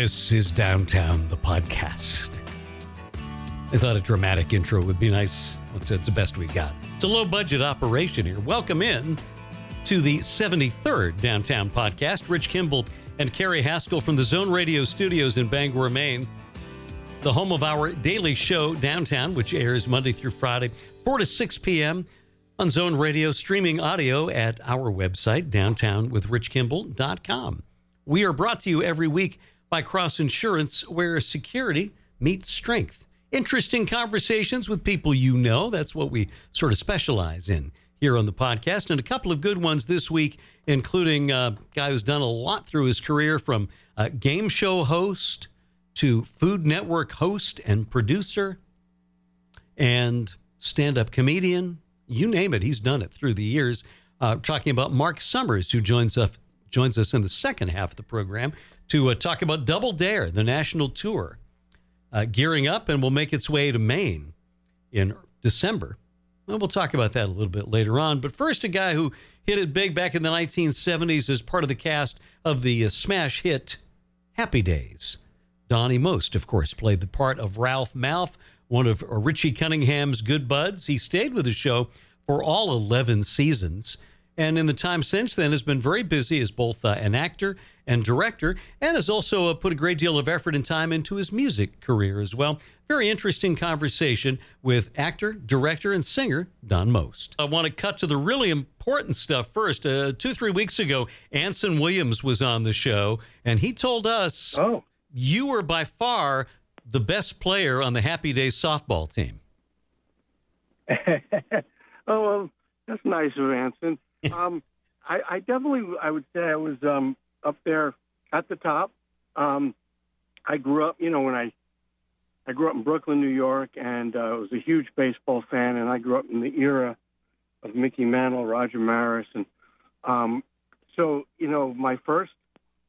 This is Downtown, the podcast. I thought a dramatic intro would be nice. It's, it's the best we got. It's a low budget operation here. Welcome in to the 73rd Downtown podcast. Rich Kimball and Carrie Haskell from the Zone Radio studios in Bangor, Maine. The home of our daily show, Downtown, which airs Monday through Friday, 4 to 6 p.m. on Zone Radio, streaming audio at our website, downtownwithrichkimball.com. We are brought to you every week by Cross Insurance, where security meets strength. Interesting conversations with people you know. That's what we sort of specialize in here on the podcast. And a couple of good ones this week, including a guy who's done a lot through his career from game show host to Food Network host and producer and stand up comedian. You name it, he's done it through the years. Uh, talking about Mark Summers, who joins us joins us in the second half of the program to uh, talk about Double Dare, the national tour, uh, gearing up and will make its way to Maine in December. Well, we'll talk about that a little bit later on. But first, a guy who hit it big back in the 1970s as part of the cast of the uh, smash hit Happy Days. Donny Most, of course, played the part of Ralph Malph, one of Richie Cunningham's good buds. He stayed with the show for all 11 seasons and in the time since then has been very busy as both uh, an actor and director, and has also uh, put a great deal of effort and time into his music career as well. Very interesting conversation with actor, director, and singer Don Most. I want to cut to the really important stuff first. Uh, two, three weeks ago, Anson Williams was on the show, and he told us oh. you were by far the best player on the Happy Days softball team. oh, well, that's nice of Anson um, I, I, definitely, I would say I was um, up there at the top. Um, I grew up, you know, when I I grew up in Brooklyn, New York, and uh, was a huge baseball fan. And I grew up in the era of Mickey Mantle, Roger Maris, and um, so you know, my first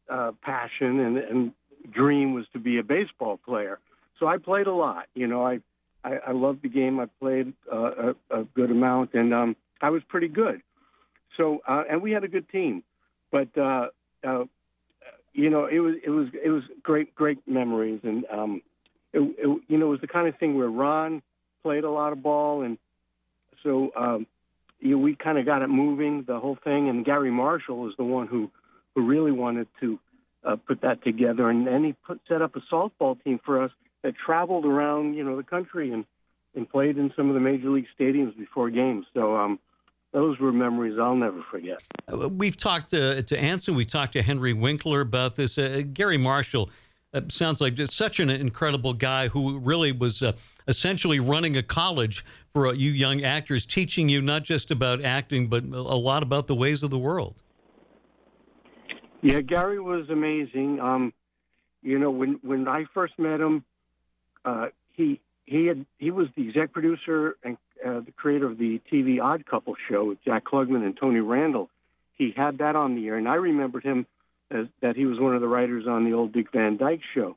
uh, passion and, and dream was to be a baseball player. So I played a lot. You know, I I, I loved the game. I played uh, a, a good amount, and um, I was pretty good. So uh, and we had a good team, but uh, uh, you know it was it was it was great great memories, and um, it, it, you know it was the kind of thing where Ron played a lot of ball, and so um, you know, we kind of got it moving the whole thing. And Garry Marshall is the one who who really wanted to uh, put that together, and then he put set up a softball team for us that traveled around you know the country and and played in some of the major league stadiums before games. So um, those were memories I'll never forget. Uh, we've talked to, to Anson, we talked to Henry Winkler about this. Uh, Garry Marshall uh, sounds like such an incredible guy who really was uh, essentially running a college for uh, you young actors, teaching you not just about acting, but a lot about the ways of the world. Yeah, Gary was amazing. Um, you know, when when I first met him, uh, he he had he was the exec producer and uh, the creator of the TV Odd Couple show with Jack Klugman and Tony Randall. He had that on the air, and I remembered him as that he was one of the writers on the old Dick Van Dyke show.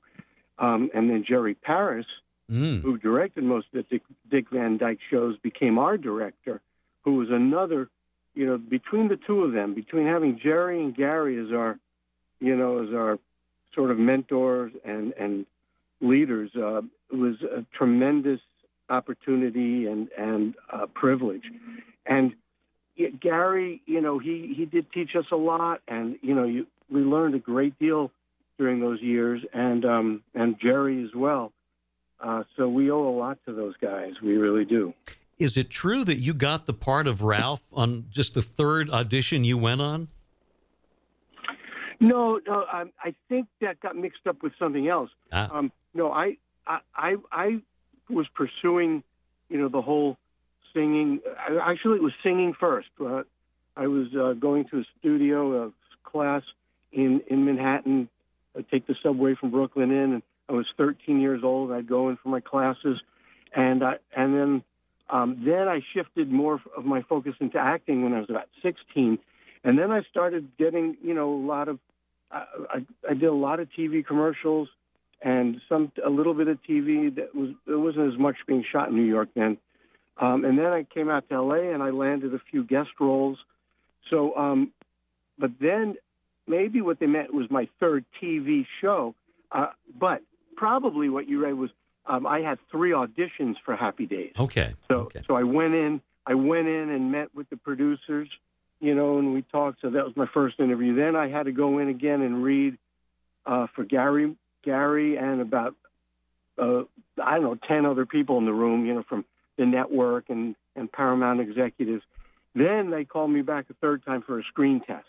Um, and then Jerry Paris, mm. who directed most of the Dick, Dick Van Dyke shows, became our director, who was another, you know, between the two of them, between having Jerry and Gary as our, you know, as our sort of mentors and and leaders, uh, it was a tremendous opportunity and and uh, privilege. And Gary, you know, he he did teach us a lot, and you know, you, we learned a great deal during those years, and um, and Jerry as well. Uh, so we owe a lot to those guys. We really do. Is it true that you got the part of Ralph on just the third audition you went on? No, no. I, I think that got mixed up with something else. Ah. Um, no, I, I, I was pursuing, you know, the whole singing. Actually, it was singing first. But I was uh, going to a studio, a class in in Manhattan. I'd take the subway from Brooklyn in, and I was 13 years old. I'd go in for my classes, and I, and then um, then I shifted more of my focus into acting when I was about 16, and then I started getting, you know, a lot of. I, I did a lot of TV commercials and some a little bit of TV that was there wasn't as much being shot in New York then. Um, and then I came out to LA and I landed a few guest roles. So, um, but then maybe what they meant was my third TV show. Uh, but probably what you read was um, I had three auditions for Happy Days. Okay. So okay. so I went in. I went in and met with the producers, you know, and we talked. So that was my first interview. Then I had to go in again and read uh, for Gary, Gary, and about uh, I don't know ten other people in the room, you know, from the network and and Paramount executives. Then they called me back a third time for a screen test,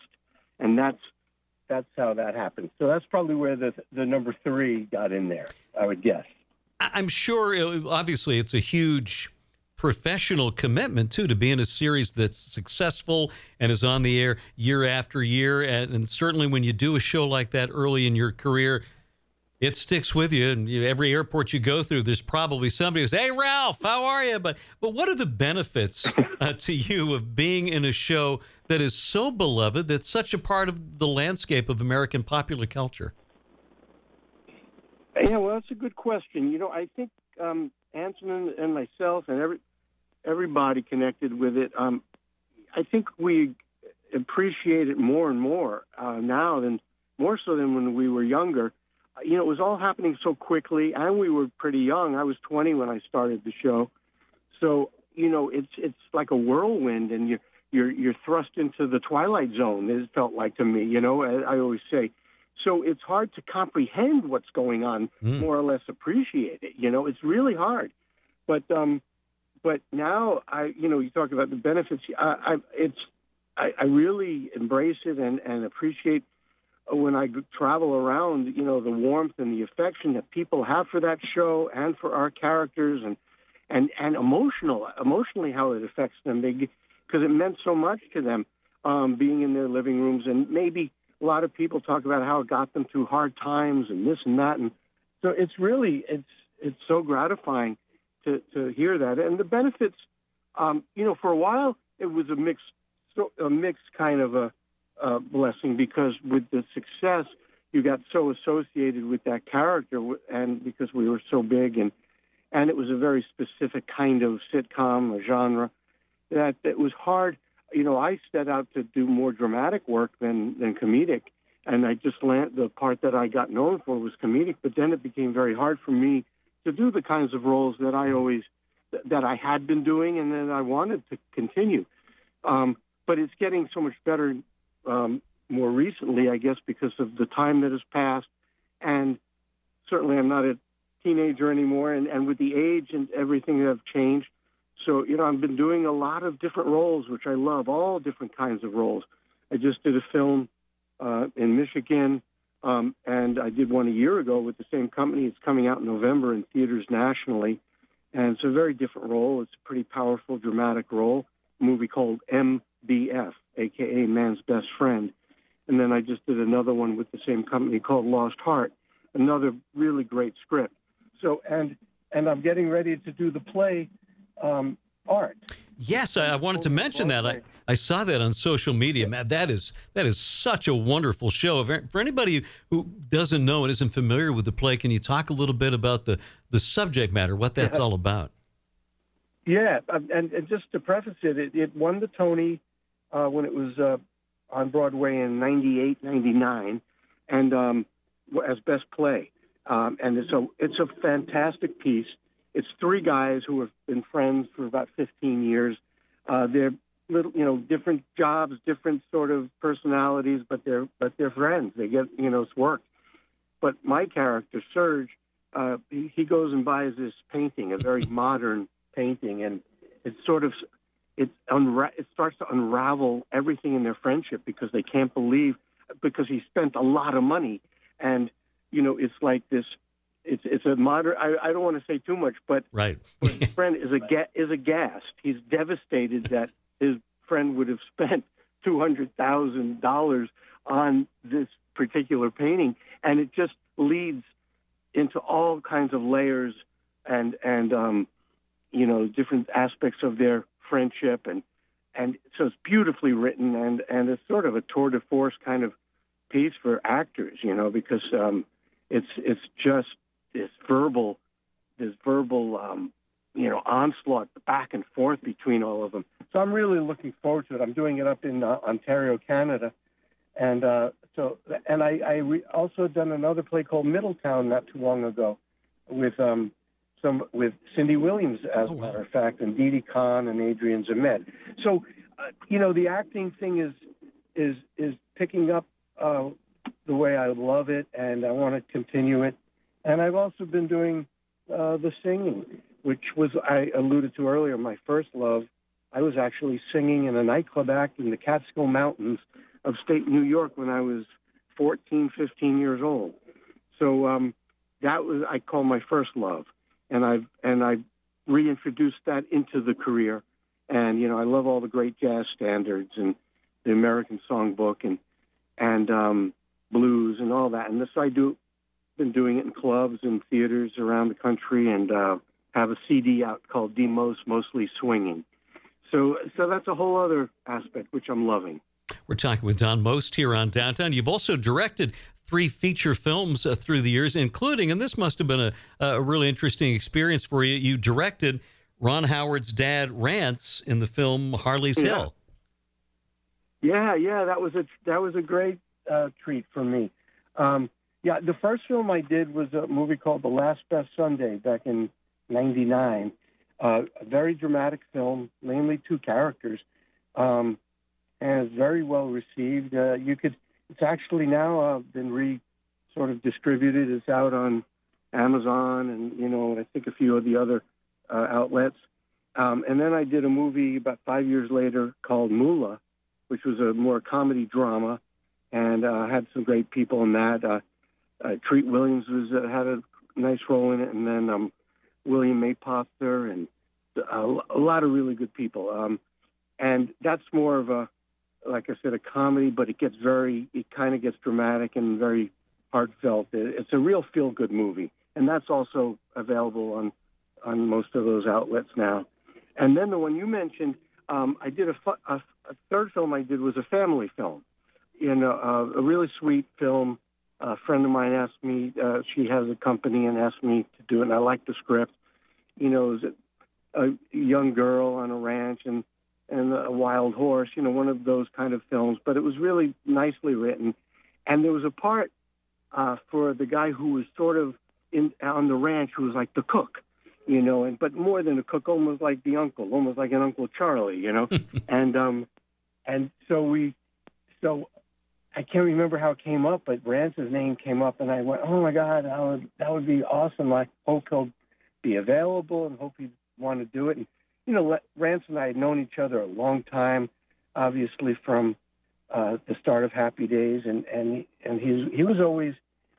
and that's that's how that happened. So that's probably where the the number three got in there. I would guess. I'm sure, obviously, it's a huge professional commitment too to be in a series that's successful and is on the air year after year. And, and certainly, when you do a show like that early in your career, it sticks with you. And you, every airport you go through, there's probably somebody who says, "Hey, Ralph, how are you?" But but what are the benefits uh, to you of being in a show that is so beloved, that's such a part of the landscape of American popular culture? Yeah, well, that's a good question. You know, I think um, Anson and myself and every everybody connected with it. Um, I think we appreciate it more and more uh, now than more so than when we were younger. You know, it was all happening so quickly, and we were pretty young. I was 20 when I started the show, so you know, it's it's like a whirlwind, and you you're you're thrust into the twilight zone. It felt like to me. You know, I, I always say. So it's hard to comprehend what's going on, Mm. more or less appreciate it. You know, it's really hard. But um, but now I, you know, you talk about the benefits. I, I it's I, I really embrace it and and appreciate when I travel around. You know, the warmth and the affection that people have for that show and for our characters and and and emotional emotionally how it affects them. Because it meant so much to them um, being in their living rooms and maybe a lot of people talk about how it got them through hard times and this and that and so it's really it's it's so gratifying to to hear that and the benefits um, you know for a while it was a mixed so a mixed kind of a, a blessing because with the success you got so associated with that character and because we were so big and and it was a very specific kind of sitcom a genre that it was hard you know, I set out to do more dramatic work than than comedic, and I just land the part that I got known for was comedic. But then it became very hard for me to do the kinds of roles that I always that I had been doing and that I wanted to continue. Um, but it's getting so much better um, more recently, I guess, because of the time that has passed, and certainly I'm not a teenager anymore, and, and with the age and everything that have changed. So, you know, I've been doing a lot of different roles, which I love, all different kinds of roles. I just did a film uh, in Michigan, um, and I did one a year ago with the same company. It's coming out in November in theaters nationally, and it's a very different role. It's a pretty powerful, dramatic role. A movie called MBF, aka Man's Best Friend. And then I just did another one with the same company called Lost Heart, another really great script. So, and and I'm getting ready to do the play um, art. Yes, I, I wanted to mention that. I, I saw that on social media. Man, that is that is such a wonderful show. For for anybody who doesn't know and isn't familiar with the play, can you talk a little bit about the the subject matter, what that's all about? Yeah, um, and, and just to preface it, it, it won the Tony uh, when it was uh, on Broadway in 98, 99, and um, as best play. Um, and it's a it's a fantastic piece. It's three guys who have been friends for about 15 years. Uh, they're little, you know, different jobs, different sort of personalities, but they're but they're friends. They get you know it's work. But my character Serge, uh, he, he goes and buys this painting, a very modern painting, and it's sort of it unra- it starts to unravel everything in their friendship because they can't believe because he spent a lot of money, and you know it's like this. It's it's a modern. I, I don't want to say too much, but Right. his friend is a ga- is aghast. He's devastated that his friend would have spent two hundred thousand dollars on this particular painting, and it just leads into all kinds of layers and and um, you know different aspects of their friendship and and so it's beautifully written and and it's sort of a tour de force kind of piece for actors, you know, because um, it's it's just this verbal this verbal um, you know onslaught back and forth between all of them. So I'm really looking forward to it. I'm doing it up in uh, Ontario, Canada, and uh, so and I, I re- also done another play called Middletown not too long ago, with um, some with Cindy Williams, as Oh, a matter of fact, and Dee Dee Khan and Adrian Zmed. So, uh, you know, the acting thing is is is picking up uh, the way I love it, and I want to continue it. And I've also been doing uh, the singing, which was I alluded to earlier. My first love. I was actually singing in a nightclub act in the Catskill Mountains of state New York when I was 14, 15 years old. So um, that was I call my first love, and I've and I reintroduced that into the career. And you know, I love all the great jazz standards and the American Songbook and and um, blues and all that. And this I do been doing it in clubs and theaters around the country, and uh, have a CD out called Demos Mostly Swinging. So so that's a whole other aspect which I'm loving. We're talking with Don Most here on Downtown. You've also directed three feature films uh, through the years, including, and this must have been a, a really interesting experience for you. You directed Ron Howard's dad, Rance, in the film Harley's Yeah. Hill. Yeah, yeah, that was a that was a great uh, treat for me. Um, yeah, the first film I did was a movie called The Last Best Sunday back in '99. Uh, a very dramatic film, mainly two characters, um, and it's very well received. Uh, you could, it's actually now uh, been re sort of distributed. It's out on Amazon and you know I think a few of the other uh, outlets. Um, and then I did a movie about five years later called Moola, which was a more comedy drama, and uh, had some great people in that. Uh, uh, Treat Williams was uh, had a nice role in it, and then um, William Mapother and a, a lot of really good people. Um, and that's more of a, like I said, a comedy, but it gets very, it kind of gets dramatic and very heartfelt. It, it's a real feel-good movie, and that's also available on on most of those outlets now. And then the one you mentioned, um, I did a, a, a third film I did was a family film, in a, a, really sweet film. A friend of mine asked me, uh, she has a company and asked me to do it, and I liked the script. You know, it was a young girl on a ranch and and a wild horse. You know, one of those kind of films, but it was really nicely written. And there was a part uh, for the guy who was sort of in on the ranch, who was like the cook you know, and but more than a cook, almost like the uncle, almost like an Uncle Charlie, you know, and um, and so we, so I can't remember how it came up, but Rance's name came up, and I went, oh my God, that would that would be awesome. I hope he'll be available, and hope he'd want to do it. And you know, Rance and I had known each other a long time, obviously from uh, the start of Happy Days, and and and he he was always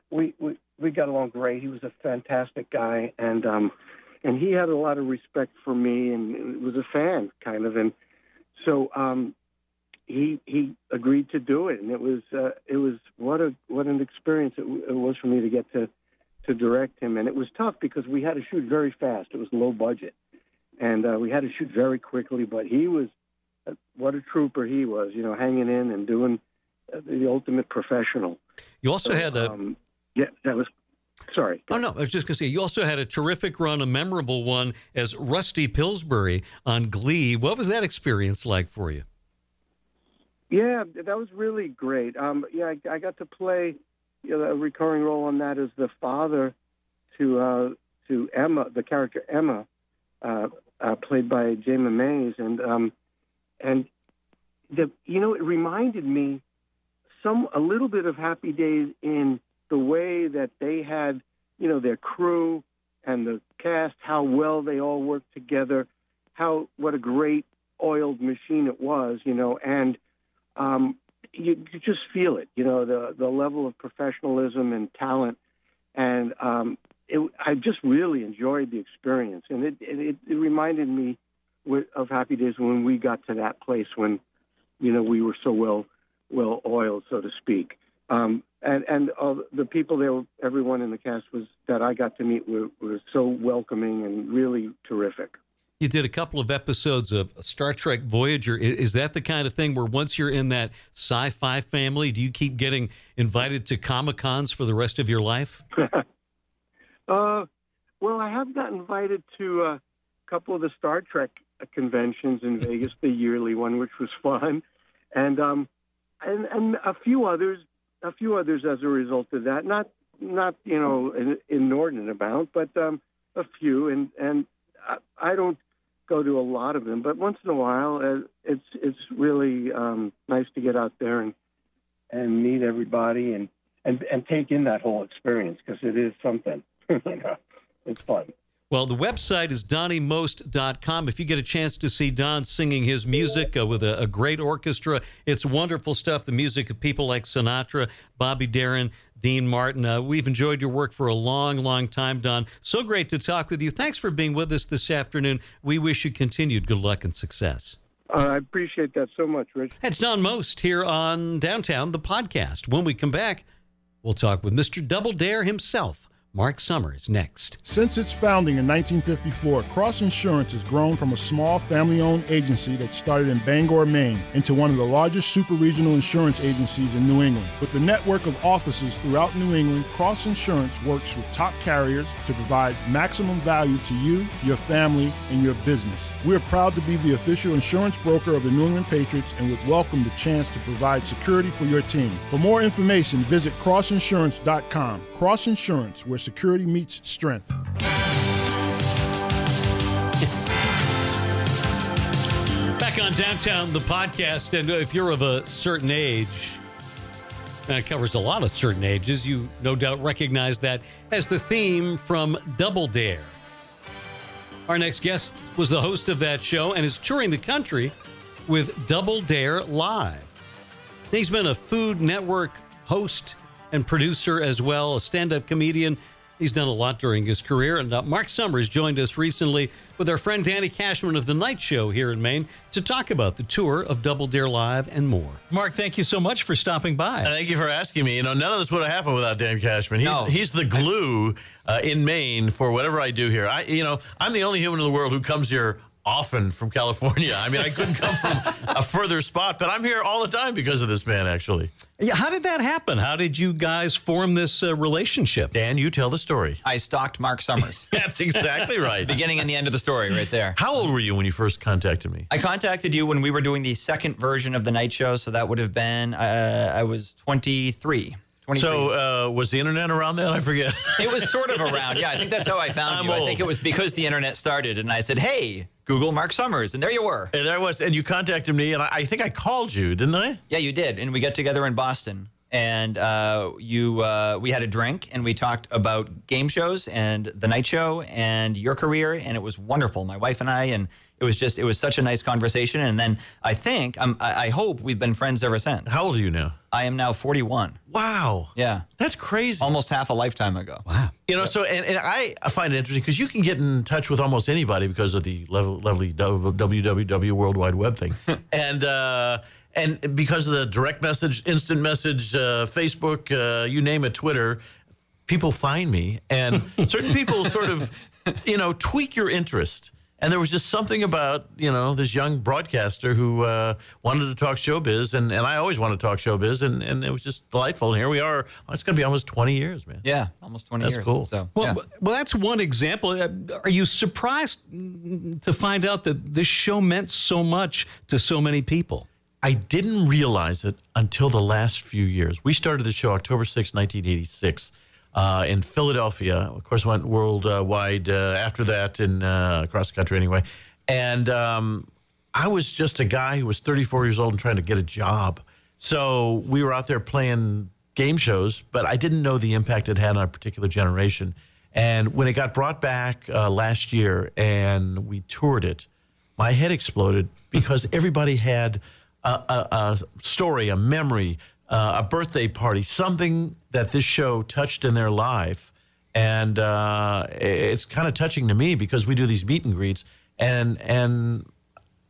we we we got along great. He was a fantastic guy, and um and he had a lot of respect for me and was a fan kind of. And so um he he agreed to do it. And it was uh, it was what a what an experience it, it was for me to get to to direct him. And it was tough because we had to shoot very fast. It was low budget and uh, we had to shoot very quickly but he was uh, what a trooper he was you know hanging in and doing uh, the ultimate professional You also So, had a. um, yeah that was sorry Oh no! I was just going to say you also had a terrific run, a memorable one as Rusty Pillsbury on Glee. What was that experience like for you? Yeah, that was really great. Um, yeah, I, I got to play you know, a recurring role on that as the father to uh, to Emma, the character Emma, uh, uh, played by Jayma Mays, and um, and the you know it reminded me some a little bit of Happy Days in the way that they had you know their crew and the cast, how well they all worked together, how what a great oiled machine it was, you know, and um, you, you just feel it, you know, the the level of professionalism and talent, and um, it, I just really enjoyed the experience, and it it, it reminded me of Happy Days when we got to that place when, you know, we were so well well oiled, so to speak. Um, and and uh, the people there, everyone in the cast was that I got to meet were, were so welcoming and really terrific. You did a couple of episodes of Star Trek Voyager. Is that the kind of thing where once you're in that sci-fi family, do you keep getting invited to Comic Cons for the rest of your life? Uh, well, I have got invited to a couple of the Star Trek conventions in Vegas, the yearly one, which was fun, and um, and and a few others. a few others as a result of that. Not not you know an inordinate amount, but um, a few. And and I, I don't go to a lot of them, but once in a while, uh, it's it's really um, nice to get out there and and meet everybody and and and take in that whole experience because it is something. you know, it's fun. Well, the website is donniemost.com. If you get a chance to see Don singing his music uh, with a, a, great orchestra, it's wonderful stuff. The music of people like Sinatra, Bobby Darin, Dean Martin. Uh, we've enjoyed your work for a long, long time, Don. So great to talk with you. Thanks for being with us this afternoon. We wish you continued good luck and success. Uh, I appreciate that so much, Rich. That's Don Most here on Downtown, the podcast. When we come back, we'll talk with Mr. Double Dare himself. Mark Summers next. Since its founding in 1954, Cross Insurance has grown from a small family owned agency that started in Bangor, Maine, into one of the largest super regional insurance agencies in New England. With a network of offices throughout New England, Cross Insurance works with top carriers to provide maximum value to you, your family, and your business. We are proud to be the official insurance broker of the New England Patriots and would welcome the chance to provide security for your team. For more information, visit crossinsurance.com. Cross Insurance, where security meets strength. Back on Downtown, the podcast, and if you're of a certain age, and it covers a lot of certain ages, you no doubt recognize that as the theme from Double Dare. Our next guest was the host of that show and is touring the country with Double Dare Live. He's been a Food Network host and producer as well, a stand up comedian. He's done a lot during his career. And uh, Mark Summers joined us recently with our friend Danny Cashman of The Night Show here in Maine to talk about the tour of Double Dare Live and more. Mark, thank you so much for stopping by. Thank you for asking me. You know, none of this would have happened without Dan Cashman. He's, no. he's the glue uh, in Maine for whatever I do here. I, you know, I'm the only human in the world who comes here often from California. I mean, I couldn't come from a further spot, but I'm here all the time because of this man, actually. Yeah, how did that happen? How did you guys form this uh, relationship? Dan, you tell the story. I stalked Mark Summers. That's exactly right. Beginning and the end of the story, right there. How old were you when you first contacted me? I contacted you when we were doing the second version of the night show, so that would have been uh, I was 23. So uh, was the internet around then? I forget. it was sort of around. Yeah, I think that's how I found I'm you. Old. I think it was because the internet started, and I said, "Hey, Google Mark Summers," and there you were. And there was, and you contacted me, and I, I think I called you, didn't I? Yeah, you did, and we got together in Boston, and uh, you uh, we had a drink, and we talked about game shows and the night show and your career, and it was wonderful. My wife and I, and it was just it was such a nice conversation. And then I think um, I, I hope we've been friends ever since. How old are you now? I am now 41. Wow. Yeah. That's crazy. Almost half a lifetime ago. Wow. You know, so, and, and I find it interesting because you can get in touch with almost anybody because of the lovely www World Wide Web thing. and, uh, and because of the direct message, instant message, uh, Facebook, uh, you name it, Twitter, people find me. And certain people sort of, you know, tweak your interest. And there was just something about, you know, this young broadcaster who uh, wanted to talk showbiz. And, and I always want to talk showbiz. And, and it was just delightful. And here we are. It's going to be almost 20 years, man. Yeah, almost 20 that's years. cool. So, well, yeah. well, that's one example. Uh, are you surprised to find out that this show meant so much to so many people? I didn't realize it until the last few years. We started the show October 6, 1986 uh, in Philadelphia. Of course, went worldwide uh, after that and uh, across the country anyway. And um, I was just a guy who was 34 years old and trying to get a job. So we were out there playing game shows, but I didn't know the impact it had on a particular generation. And when it got brought back uh, last year and we toured it, my head exploded because everybody had a, a, a story, a memory, uh, a birthday party, something that this show touched in their life. And uh, it's kind of touching to me because we do these meet and greets, and and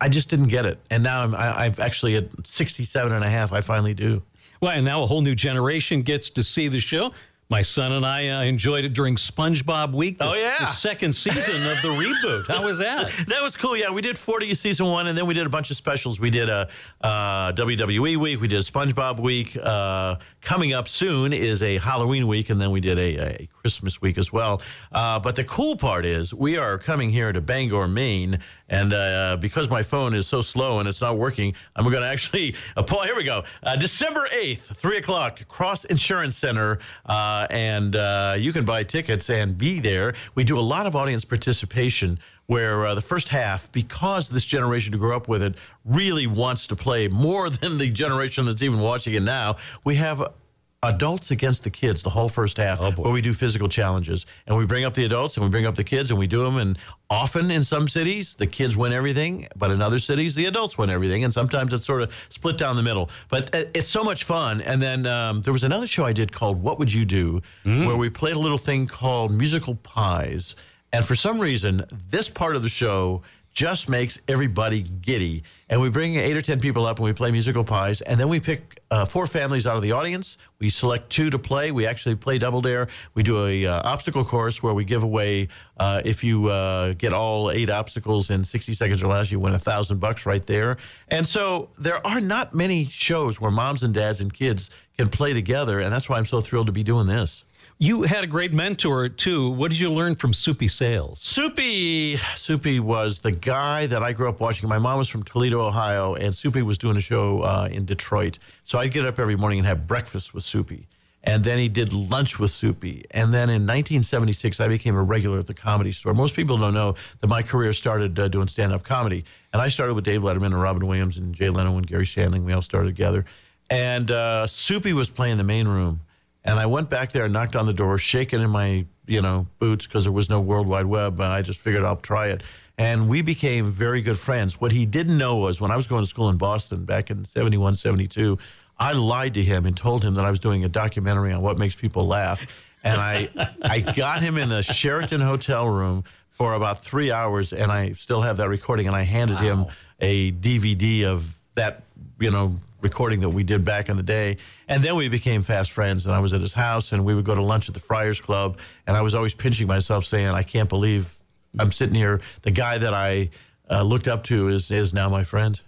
I just didn't get it. And now I'm I, I've actually at 67 and a half, I finally do. Well, and now a whole new generation gets to see the show. My son and I uh, enjoyed it during SpongeBob Week. The, Oh, yeah. the second season of the reboot. How was that? That was cool. Yeah, we did 40 season one, and then we did a bunch of specials. We did a uh, WWE week, we did a SpongeBob week. Uh, coming up soon is a Halloween week, and then we did a, a Christmas week as well. Uh, but the cool part is we are coming here to Bangor, Maine, and uh, because my phone is so slow and it's not working, I'm going to actually. Paul, here we go. Uh, December 8th, 3 o'clock, Cross Insurance Center, uh, and uh, you can buy tickets and be there. We do a lot of audience participation where uh, the first half, because this generation who grew up with it really wants to play more than the generation that's even watching it now, we have adults against the kids the whole first half Oh, where we do physical challenges. And we bring up the adults and we bring up the kids and we do them and often in some cities the kids win everything but in other cities the adults win everything. And sometimes it's sort of split down the middle. But uh, it's so much fun. And then um, there was another show i did called what would you do? Where we played a little thing called musical pies. And for some reason this part of the show just makes everybody giddy. And we bring eight or 10 people up and we play musical pies. And then we pick uh, four families out of the audience. We select two to play. We actually play Double Dare. We do a uh, obstacle course where we give away, uh, if you uh, get all eight obstacles in 60 seconds or less, you win a thousand bucks right there. And so there are not many shows where moms and dads and kids can play together. And that's why I'm so thrilled to be doing this. You had a great mentor, too. What did you learn from Soupy Sales? Soupy, Soupy was the guy that I grew up watching. My mom was from Toledo, Ohio, and Soupy was doing a show uh, in Detroit. So I'd get up every morning and have breakfast with Soupy. And then he did lunch with Soupy. And then in 1976, I became a regular at the comedy store. Most people don't know that my career started uh, doing stand up comedy. And I started with Dave Letterman and Robin Williams and Jay Leno and Garry Shandling. We all started together. And uh, Soupy was playing the main room. And I went back there and knocked on the door, shaking in my, you know, boots because there was no World Wide Web. And I just figured I'll try it. And we became very good friends. What he didn't know was when I was going to school in Boston back in 71, 72, I lied to him and told him that I was doing a documentary on what makes people laugh. And I, I got him in the Sheraton hotel room for about three hours. And I still have that recording. And I handed him a DVD of that, you know, recording that we did back in the day. And then we became fast friends. And I was at his house and we would go to lunch at the Friars Club. And I was always pinching myself saying, I can't believe I'm sitting here. The guy that I uh, looked up to is, is now my friend.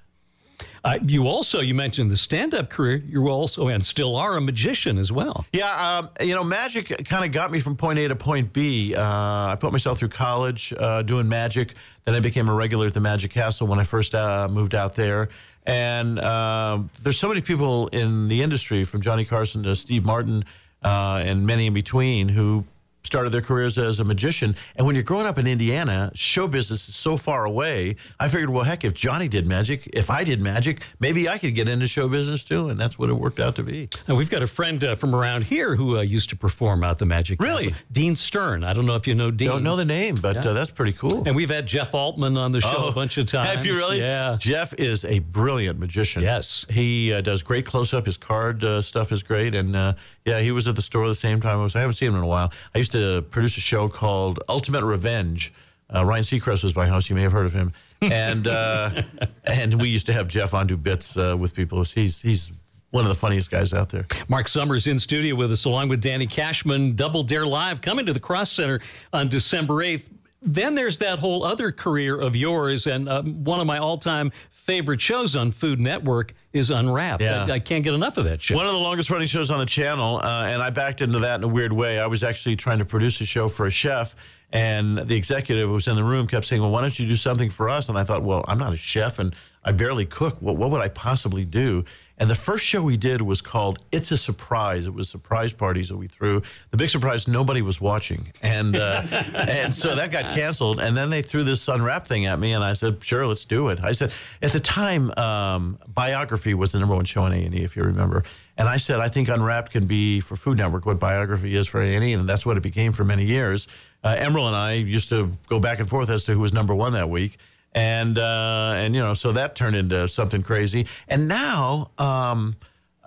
Uh, you also, you mentioned the stand up career. You also, and still are, a magician as well. Yeah, um, you know, magic kind of got me from point A to point B. Uh, I put myself through college uh, doing magic. Then I became a regular at the Magic Castle when I first uh, moved out there. And um, there's so many people in the industry, from Johnny Carson to Steve Martin uh, and many in between, who started their careers as a magician. And when you're growing up in Indiana, show business is so far away. I figured, well, heck, if Johnny did magic, if I did magic, maybe I could get into show business too. And that's what it worked out to be. And we've got a friend uh, from around here who uh, used to perform out the Magic Really? Castle. Dean Stern. I don't know if you know Dean. Don't know the name, but Yeah. uh, that's pretty cool. And we've had Jeff Altman on the show Oh, a bunch of times. Have you really? Yeah. Jeff is a brilliant magician. Yes. He uh, does great close up. His card uh, stuff is great. And uh, yeah, he was at the store the same time I was. I haven't seen him in a while. I used to produce a show called Ultimate Revenge. Uh, Ryan Seacrest was my host. You may have heard of him. And uh, and we used to have Jeff on do bits uh, with people. He's he's one of the funniest guys out there. Mark Summers in studio with us, along with Danny Cashman. Double Dare Live coming to the Cross Center on December 8th. Then there's that whole other career of yours, and uh, one of my all time favorite shows on Food Network is Unwrapped. Yeah. I, I can't get enough of that show. One of the longest running shows on the channel, uh, and I backed into that in a weird way. I was actually trying to produce a show for a chef, and the executive who was in the room kept saying, "Well, why don't you do something for us?" And I thought, "Well, I'm not a chef, and I barely cook. What, what would I possibly do?" And the first show we did was called "It's a Surprise." It was surprise parties that we threw. The big surprise, nobody was watching, and uh, and so that got canceled. And then they threw this unwrap thing at me, and I said, "Sure, let's do it." I said, at the time, um, Biography was the number one show on A and E, if you remember. And I said, I think Unwrapped can be for Food Network what Biography is for A and and that's what it became for many years. Uh, Emeril and I used to go back and forth as to who was number one that week, and uh, and you know, so that turned into something crazy. And now. Um,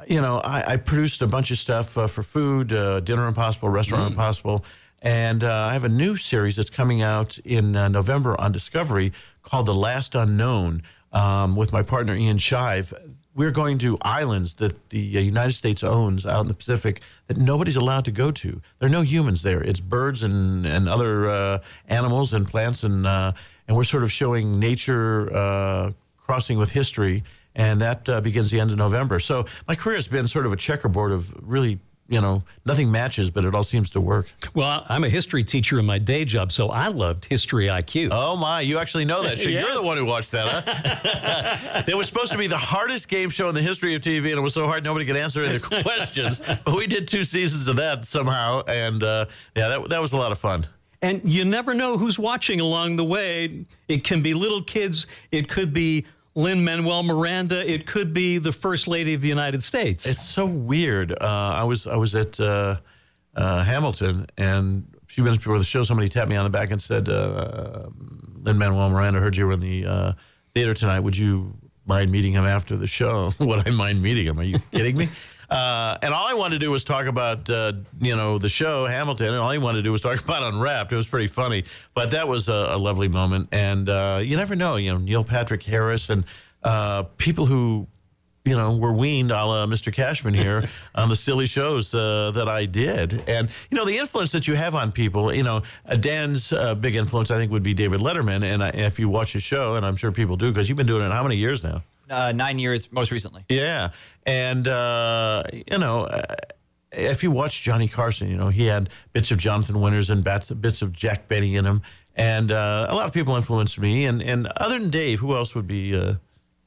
you know, I, I produced a bunch of stuff uh, for food, uh, Dinner Impossible, Restaurant Impossible, and uh, I have a new series that's coming out in uh, November on Discovery called The Last Unknown um, with my partner Ian Shive. we're going to islands that the United States owns out in the Pacific that nobody's allowed to go to. There are no humans there. It's birds and and other uh, animals and plants and uh, and we're sort of showing nature uh, crossing with history, and that uh, begins the end of November. So my career has been sort of a checkerboard of really you know, nothing matches, but it all seems to work. Well, I'm a history teacher in my day job, so I loved History IQ. Oh my, you actually know that. Yes. You're the one who watched that, huh? it was supposed to be the hardest game show in the history of TV, and it was so hard nobody could answer any of the questions. but we did two seasons of that somehow, and uh, yeah, that that was a lot of fun. And you never know who's watching along the way. It can be little kids, it could be Lin Manuel Miranda, it could be the First Lady of the United States. It's so weird. Uh, I was I was at uh, uh, Hamilton, and a few minutes before the show, somebody tapped me on the back and said, uh, "Lin Manuel Miranda heard you were in the uh, theater tonight. Would you mind meeting him after the show?" Would I mind meeting him? Are you kidding me? Uh, and all I wanted to do was talk about, uh, you know, the show Hamilton, and all I wanted to do was talk about Unwrapped. It was pretty funny, but that was a, a lovely moment. And uh, you never know, you know, Neil Patrick Harris and uh, people who you know, were weaned a la Mr. Cashman here on the silly shows uh, that I did. And, you know, the influence that you have on people, you know, uh, Dan's uh, big influence, I think, would be David Letterman. And I, if you watch his show, and I'm sure people do, because you've been doing it how many years now? Uh, nine years, most recently. Yeah. And, uh, you know, uh, if you watch Johnny Carson, you know, he had bits of Jonathan Winters and bits, of Jack Benny in him. And uh, a lot of people influenced me. And, and other than Dave, who else would be.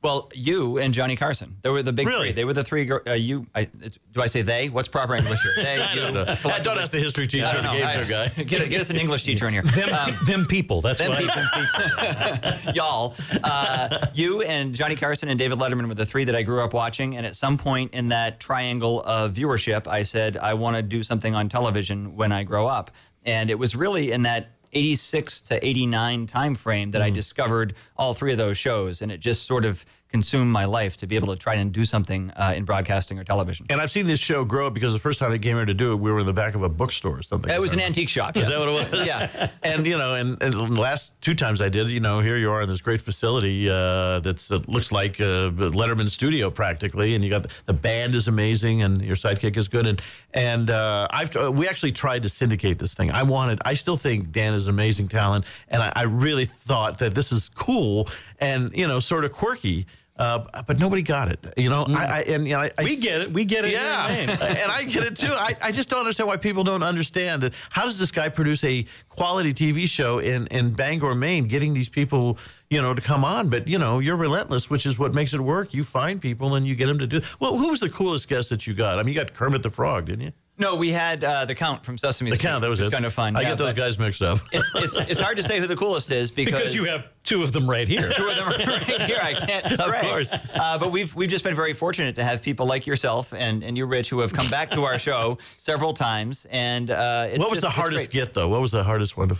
Well, you and Johnny Carson. They were the big Really? three. They were the three. Uh, you, I, it's, do I say they? What's proper English here? They, I don't know. I don't ask the history teacher or the know. game I- show guy. Get, get us an English teacher in here. them, them people. That's Them people, y'all. Uh, you and Johnny Carson and David Letterman were the three that I grew up watching. And at some point in that triangle of viewership, I said I want to do something on television when I grow up. And it was really in that 86 to 89 time frame that I mm-hmm. discovered all three of those shows, and it just sort of consumed my life to be able to try and do something uh, in broadcasting or television. And I've seen this show grow because the first time they came here to do it, we were in the back of a bookstore or something. It was an antique shop. Is that what it was? Yeah. And you know, and, and the last two times I did, you know, here you are in this great facility uh, that's it looks like uh, Letterman studio practically, and you got the, the band is amazing, and your sidekick is good, and and uh, I've we actually tried to syndicate this thing. I wanted, I still think Dan is an amazing talent, and I, I really thought that this is cool and you know, sort of quirky. Uh, but nobody got it, you know. I, I and you know, I, we get it. We get it. yeah, in our name. and I get it too. I, I just don't understand why people don't understand that. How does this guy produce a quality TV show in, in Bangor, Maine, getting these people, you know, to come on? But you know, you're relentless, which is what makes it work. You find people and you get them to do. Well, who was the coolest guest that you got? I mean, you got Kermit the Frog, didn't you? No, we had uh, the Count from Sesame The Street. count that was which it. Kind of fun. I yeah, get those but guys mixed up. It's, it's it's hard to say who the coolest is because, because you have two of them right here. two of them right here. I can't Of course. Uh, but we've we've just been very fortunate to have people like yourself and, and you, Rich, who have come back to our show several times. And uh, it's what was just- the it's hardest great. get though? What was the hardest one to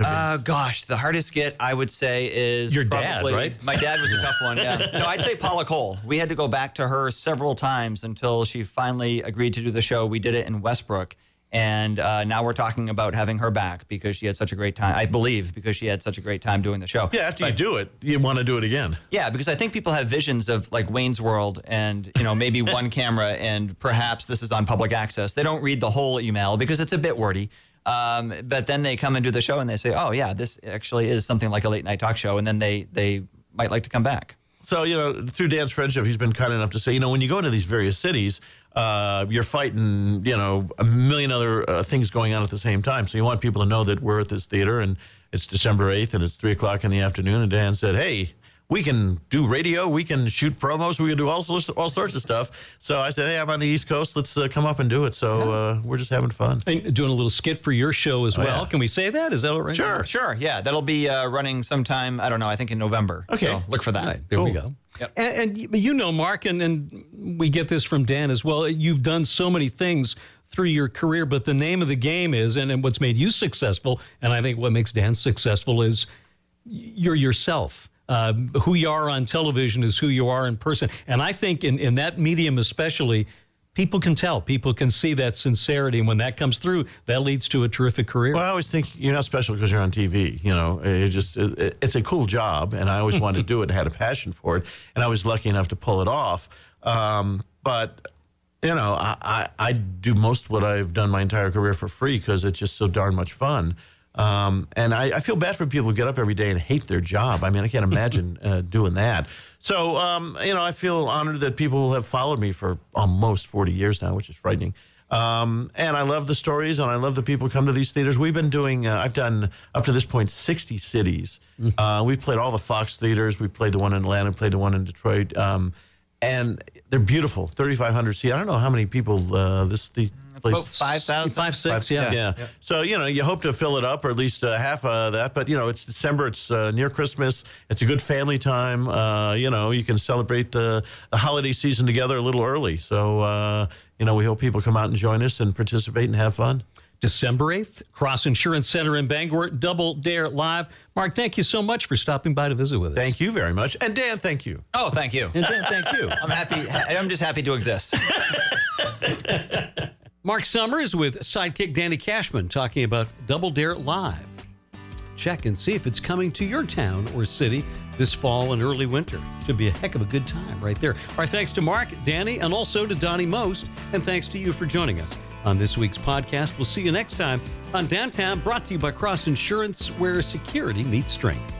Uh, gosh, the hardest get I would say is Your dad, right? My dad was a tough one. Yeah. No, I'd say Paula Cole. We had to go back to her several times until she finally agreed to do the show. We did it in Westbrook, and uh, now we're talking about having her back because she had such a great time. I believe because she had such a great time doing the show. Yeah, after you do it, you want to do it again. yeah, because I think people have visions of like Wayne's World and, you know, maybe one camera and perhaps this is on public access. They don't read the whole email because it's a bit wordy. Um, but then they come and do the show and they say, oh, yeah, this actually is something like a late night talk show. And then they, they might like to come back. So, you know, through Dan's friendship, he's been kind enough to say, you know, when you go into these various cities, uh, you're fighting, you know, a million other uh, things going on at the same time. So you want people to know that we're at this theater and it's December 8th and it's 3 o'clock in the afternoon. And Dan said, hey, we can do radio, we can shoot promos, we can do all sorts, all sorts of stuff. So I said, hey, I'm on the East Coast. Let's uh, come up and do it. So uh, we're just having fun. And doing a little skit for your show as well. yeah. Can we say that? Is that all right? Sure. Sure. Yeah. That'll be uh, running sometime, I don't know, I think in November. Okay. So look for that. All right, there we Cool. go. And, and you- you know, Mark, and, and we get this from Dan as well. You've done so many things through your career, but the name of the game is, and, and what's made you successful, and I think what makes Dan successful is you're yourself. Uh, who you are on television is who you are in person. And I think in, in that medium especially, people can tell, people can see that sincerity, and when that comes through, that leads to a terrific career. Well, I always think you're not special because you're on TV. You know, it just it, it's a cool job, and I always wanted to do it. and had a passion for it, and I was lucky enough to pull it off. Um, but you know, I, I, I do most what I've done my entire career for free because it's just so darn much fun. Um, and I, I, feel bad for people who get up every day and hate their job. I mean, I can't imagine uh, doing that. So, um, you know, I feel honored that people have followed me for almost 40 years now, which is frightening. Um, and I love the stories, and I love the people who come to these theaters. We've been doing, uh, I've done up to this point 60 cities. Mm-hmm. Uh, we've played all the Fox theaters. We played the one in Atlanta, played the one in Detroit. Um, and they're beautiful, 3,500 seats. I don't know how many people uh, this these place. About 5,000? Five, six, yeah. Yeah. yeah. So, you know, you hope to fill it up or at least uh, half of that. But, you know, it's December. It's uh, near Christmas. It's a good family time. Uh, you know, you can celebrate the, the holiday season together a little early. So, uh, you know, we hope people come out and join us and participate and have fun. December 8th, Cross Insurance Center in Bangor, Double Dare Live. Marc, thank you so much for stopping by to visit with us. Thank you very much. And Dan, thank you. Oh, thank you. And Dan, thank you. I'm happy. I'm just happy to exist. Marc Summers with sidekick Danny Cashman talking about Double Dare Live. Check and see if it's coming to your town or city this fall and early winter. Should be a heck of a good time right there. Our thanks to Mark, Danny, and also to Donny Most. And thanks to you for joining us on this week's podcast. We'll see you next time on Downtown, brought to you by Cross Insurance, where security meets strength.